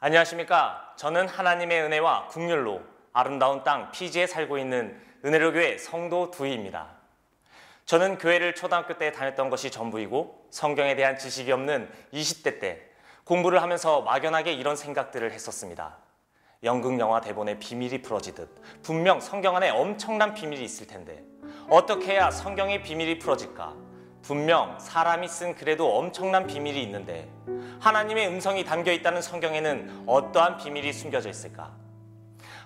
안녕하십니까. 저는 하나님의 은혜와 국률로 아름다운 땅 피지에 살고 있는 은혜로 교회 성도 두희입니다. 저는 교회를 초등학교 때 다녔던 것이 전부이고 성경에 대한 지식이 없는 20대 때 공부를 하면서 막연하게 이런 생각들을 했었습니다. 연극 영화 대본에 비밀이 풀어지듯 분명 성경 안에 엄청난 비밀이 있을 텐데 어떻게 해야 성경의 비밀이 풀어질까? 분명 사람이 쓴 글에도 엄청난 비밀이 있는데 하나님의 음성이 담겨 있다는 성경에는 어떠한 비밀이 숨겨져 있을까?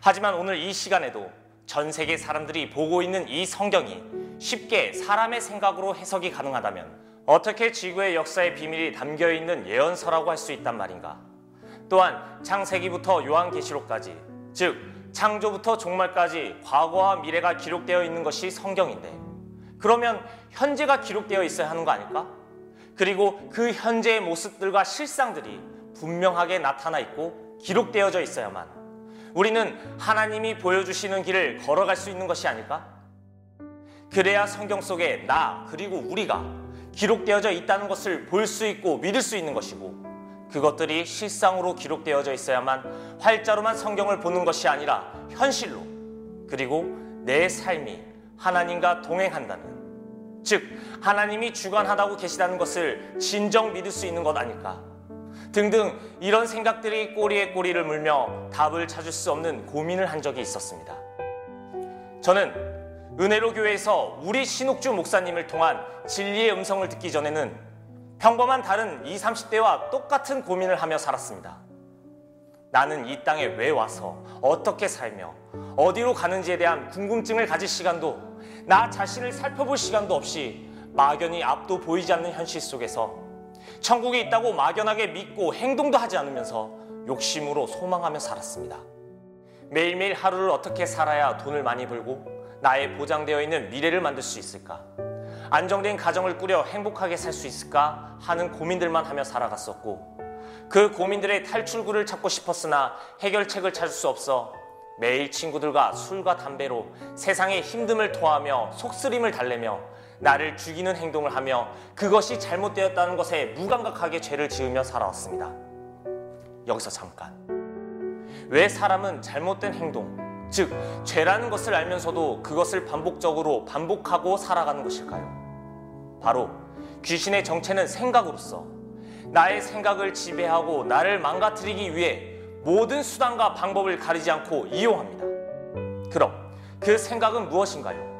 하지만 오늘 이 시간에도 전 세계 사람들이 보고 있는 이 성경이 쉽게 사람의 생각으로 해석이 가능하다면 어떻게 지구의 역사의 비밀이 담겨 있는 예언서라고 할 수 있단 말인가? 또한 창세기부터 요한계시록까지 즉 창조부터 종말까지 과거와 미래가 기록되어 있는 것이 성경인데 그러면 현재가 기록되어 있어야 하는 거 아닐까? 그리고 그 현재의 모습들과 실상들이 분명하게 나타나 있고 기록되어져 있어야만 우리는 하나님이 보여주시는 길을 걸어갈 수 있는 것이 아닐까? 그래야 성경 속에 나 그리고 우리가 기록되어져 있다는 것을 볼 수 있고 믿을 수 있는 것이고 그것들이 실상으로 기록되어져 있어야만 활자로만 성경을 보는 것이 아니라 현실로 그리고 내 삶이 하나님과 동행한다는 즉 하나님이 주관하다고 계시다는 것을 진정 믿을 수 있는 것 아닐까 등등 이런 생각들이 꼬리에 꼬리를 물며 답을 찾을 수 없는 고민을 한 적이 있었습니다. 저는 은혜로 교회에서 우리 신옥주 목사님을 통한 진리의 음성을 듣기 전에는 평범한 다른 20, 30대와 똑같은 고민을 하며 살았습니다. 나는 이 땅에 왜 와서 어떻게 살며 어디로 가는지에 대한 궁금증을 가질 시간도 나 자신을 살펴볼 시간도 없이 막연히 앞도 보이지 않는 현실 속에서 천국에 있다고 막연하게 믿고 행동도 하지 않으면서 욕심으로 소망하며 살았습니다. 매일매일 하루를 어떻게 살아야 돈을 많이 벌고 나의 보장되어 있는 미래를 만들 수 있을까? 안정된 가정을 꾸려 행복하게 살 수 있을까 하는 고민들만 하며 살아갔었고 그 고민들의 탈출구를 찾고 싶었으나 해결책을 찾을 수 없어 매일 친구들과 술과 담배로 세상의 힘듦을 토하며 속쓰림을 달래며 나를 죽이는 행동을 하며 그것이 잘못되었다는 것에 무감각하게 죄를 지으며 살아왔습니다. 여기서 잠깐. 왜 사람은 잘못된 행동, 즉, 죄라는 것을 알면서도 그것을 반복적으로 반복하고 살아가는 것일까요? 바로 귀신의 정체는 생각으로서 나의 생각을 지배하고 나를 망가뜨리기 위해 모든 수단과 방법을 가리지 않고 이용합니다. 그럼 그 생각은 무엇인가요?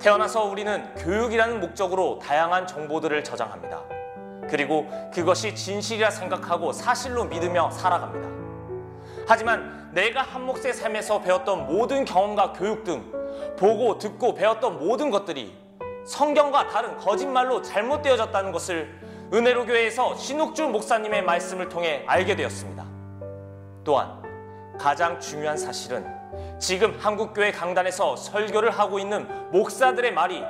태어나서 우리는 교육이라는 목적으로 다양한 정보들을 저장합니다. 그리고 그것이 진실이라 생각하고 사실로 믿으며 살아갑니다. 하지만 내가 한 몫의 삶에서 배웠던 모든 경험과 교육 등 보고 듣고 배웠던 모든 것들이 성경과 다른 거짓말로 잘못되어졌다는 것을 은혜로 교회에서 신욱주 목사님의 말씀을 통해 알게 되었습니다. 또한 가장 중요한 사실은 지금 한국교회 강단에서 설교를 하고 있는 목사들의 말이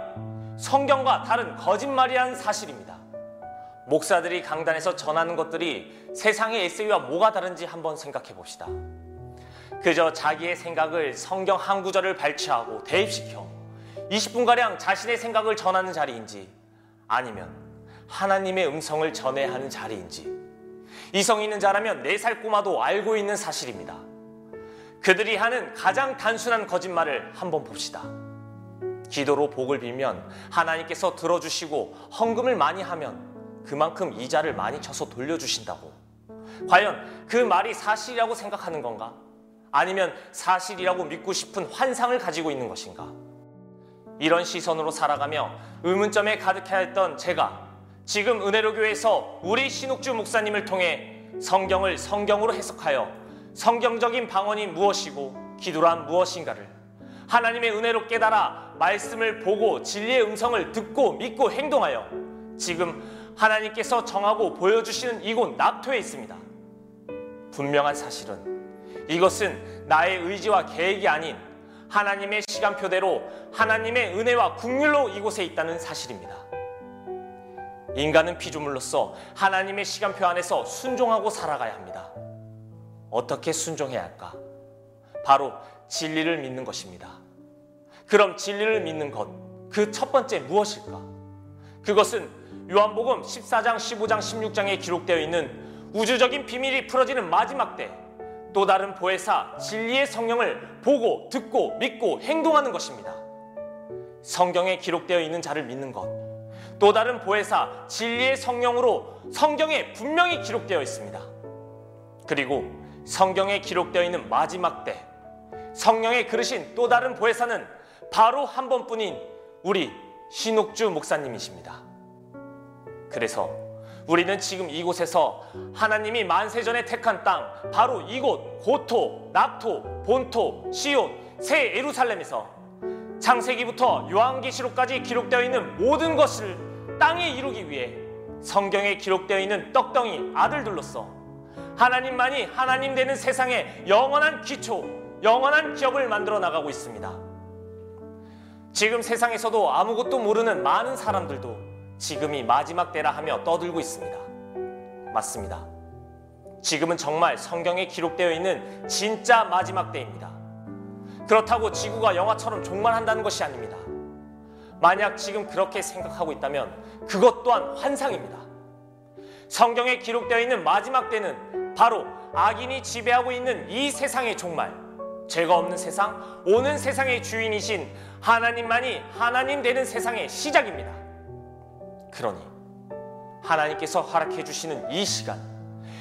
성경과 다른 거짓말이라는 사실입니다. 목사들이 강단에서 전하는 것들이 세상의 에세이와 뭐가 다른지 한번 생각해 봅시다. 그저 자기의 생각을 성경 한 구절을 발췌하고 대입시켜 20분가량 자신의 생각을 전하는 자리인지 아니면 하나님의 음성을 전해야 하는 자리인지 이성 있는 자라면 네 살 꼬마도 알고 있는 사실입니다. 그들이 하는 가장 단순한 거짓말을 한번 봅시다. 기도로 복을 빌면 하나님께서 들어주시고 헌금을 많이 하면 그만큼 이자를 많이 쳐서 돌려주신다고. 과연 그 말이 사실이라고 생각하는 건가? 아니면 사실이라고 믿고 싶은 환상을 가지고 있는 것인가? 이런 시선으로 살아가며 의문점에 가득하였던 제가 지금 은혜로 교회에서 우리 신욱주 목사님을 통해 성경을 성경으로 해석하여 성경적인 방언이 무엇이고 기도란 무엇인가를 하나님의 은혜로 깨달아 말씀을 보고 진리의 음성을 듣고 믿고 행동하여 지금 하나님께서 정하고 보여주시는 이곳 낙토에 있습니다. 분명한 사실은 이것은 나의 의지와 계획이 아닌 하나님의 시간표대로 하나님의 은혜와 국률로 이곳에 있다는 사실입니다. 인간은 피조물로서 하나님의 시간표 안에서 순종하고 살아가야 합니다. 어떻게 순종해야 할까? 바로 진리를 믿는 것입니다. 그럼 진리를 믿는 것, 그 첫 번째 무엇일까? 그것은 요한복음 14장, 15장, 16장에 기록되어 있는 우주적인 비밀이 풀어지는 마지막 때 또 다른 보혜사 진리의 성령을 보고 듣고 믿고 행동하는 것입니다. 성경에 기록되어 있는 자를 믿는 것. 또 다른 보혜사 진리의 성령으로 성경에 분명히 기록되어 있습니다. 그리고 성경에 기록되어 있는 마지막 때 성령의 그르신 또 다른 보혜사는 바로 한 번뿐인 우리 신옥주 목사님이십니다. 그래서 우리는 지금 이곳에서 하나님이 만세전에 택한 땅, 바로 이곳 고토, 납토, 본토, 시온, 새 예루살렘에서 창세기부터 요한계시록까지 기록되어 있는 모든 것을 땅에 이루기 위해 성경에 기록되어 있는 떡덩이 아들들로서 하나님만이 하나님 되는 세상의 영원한 기초, 영원한 기업을 만들어 나가고 있습니다. 지금 세상에서도 아무것도 모르는 많은 사람들도 지금이 마지막 때라 하며 떠들고 있습니다. 맞습니다. 지금은 정말 성경에 기록되어 있는 진짜 마지막 때입니다. 그렇다고 지구가 영화처럼 종말한다는 것이 아닙니다. 만약 지금 그렇게 생각하고 있다면 그것 또한 환상입니다. 성경에 기록되어 있는 마지막 때는 바로 악인이 지배하고 있는 이 세상의 종말, 죄가 없는 세상, 오는 세상의 주인이신 하나님만이 하나님 되는 세상의 시작입니다. 그러니 하나님께서 허락해 주시는 이 시간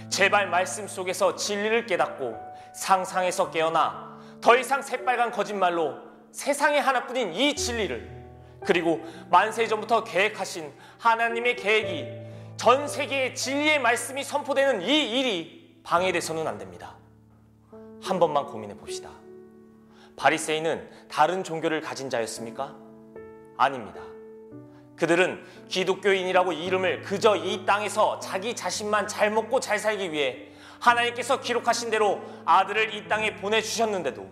제발 말씀 속에서 진리를 깨닫고 상상에서 깨어나 더 이상 새빨간 거짓말로 세상에 하나뿐인 이 진리를 그리고 만세 전부터 계획하신 하나님의 계획이 전 세계의 진리의 말씀이 선포되는 이 일이 방해돼서는 안 됩니다. 한 번만 고민해 봅시다. 바리새인은 다른 종교를 가진 자였습니까? 아닙니다. 그들은 기독교인이라고 이름을 그저 이 땅에서 자기 자신만 잘 먹고 잘 살기 위해 하나님께서 기록하신 대로 아들을 이 땅에 보내주셨는데도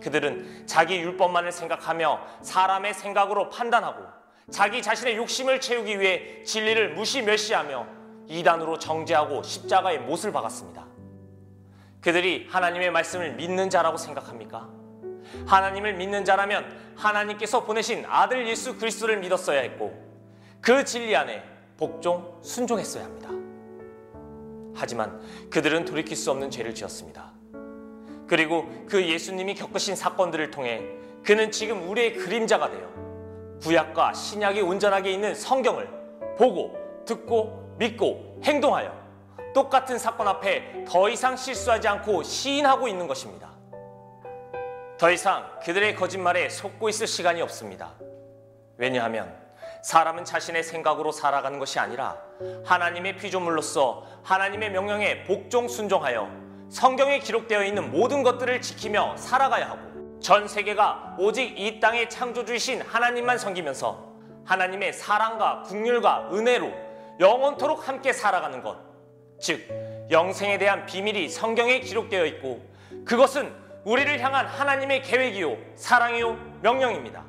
그들은 자기 율법만을 생각하며 사람의 생각으로 판단하고 자기 자신의 욕심을 채우기 위해 진리를 무시 멸시하며 이단으로 정죄하고 십자가에 못을 박았습니다. 그들이 하나님의 말씀을 믿는 자라고 생각합니까? 하나님을 믿는 자라면 하나님께서 보내신 아들 예수 그리스도를 믿었어야 했고 그 진리 안에 복종 순종했어야 합니다. 하지만 그들은 돌이킬 수 없는 죄를 지었습니다. 그리고 그 예수님이 겪으신 사건들을 통해 그는 지금 우리의 그림자가 되어 구약과 신약이 온전하게 있는 성경을 보고 듣고 믿고 행동하여 똑같은 사건 앞에 더 이상 실수하지 않고 시인하고 있는 것입니다. 더 이상 그들의 거짓말에 속고 있을 시간이 없습니다. 왜냐하면 사람은 자신의 생각으로 살아가는 것이 아니라 하나님의 피조물로서 하나님의 명령에 복종 순종하여 성경에 기록되어 있는 모든 것들을 지키며 살아가야 하고 전 세계가 오직 이 땅의 창조주이신 하나님만 섬기면서 하나님의 사랑과 국률과 은혜로 영원토록 함께 살아가는 것. 즉, 영생에 대한 비밀이 성경에 기록되어 있고 그것은 우리를 향한 하나님의 계획이요, 사랑이요, 명령입니다.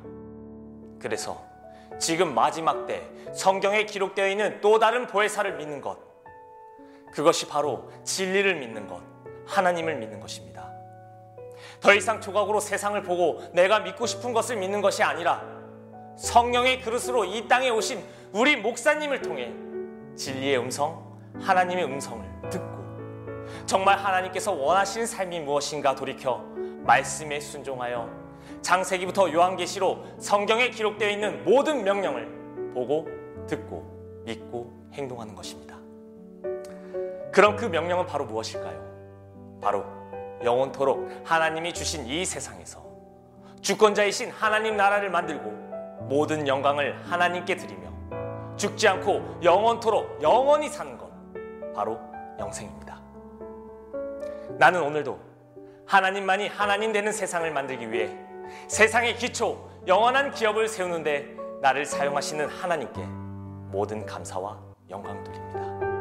그래서 지금 마지막 때 성경에 기록되어 있는 또 다른 보혜사를 믿는 것. 그것이 바로 진리를 믿는 것, 하나님을 믿는 것입니다. 더 이상 조각으로 세상을 보고 내가 믿고 싶은 것을 믿는 것이 아니라 성령의 그릇으로 이 땅에 오신 우리 목사님을 통해 진리의 음성, 하나님의 음성을 듣고 정말 하나님께서 원하시는 삶이 무엇인가 돌이켜 말씀에 순종하여 장세기부터 요한계시로 성경에 기록되어 있는 모든 명령을 보고 듣고 믿고 행동하는 것입니다. 그럼 그 명령은 바로 무엇일까요? 바로 영원토록 하나님이 주신 이 세상에서 주권자이신 하나님 나라를 만들고 모든 영광을 하나님께 드리며 죽지 않고 영원토록 영원히 사는 것 바로 영생입니다. 나는 오늘도 하나님만이 하나님 되는 세상을 만들기 위해 세상의 기초, 영원한 기업을 세우는데 나를 사용하시는 하나님께 모든 감사와 영광 드립니다.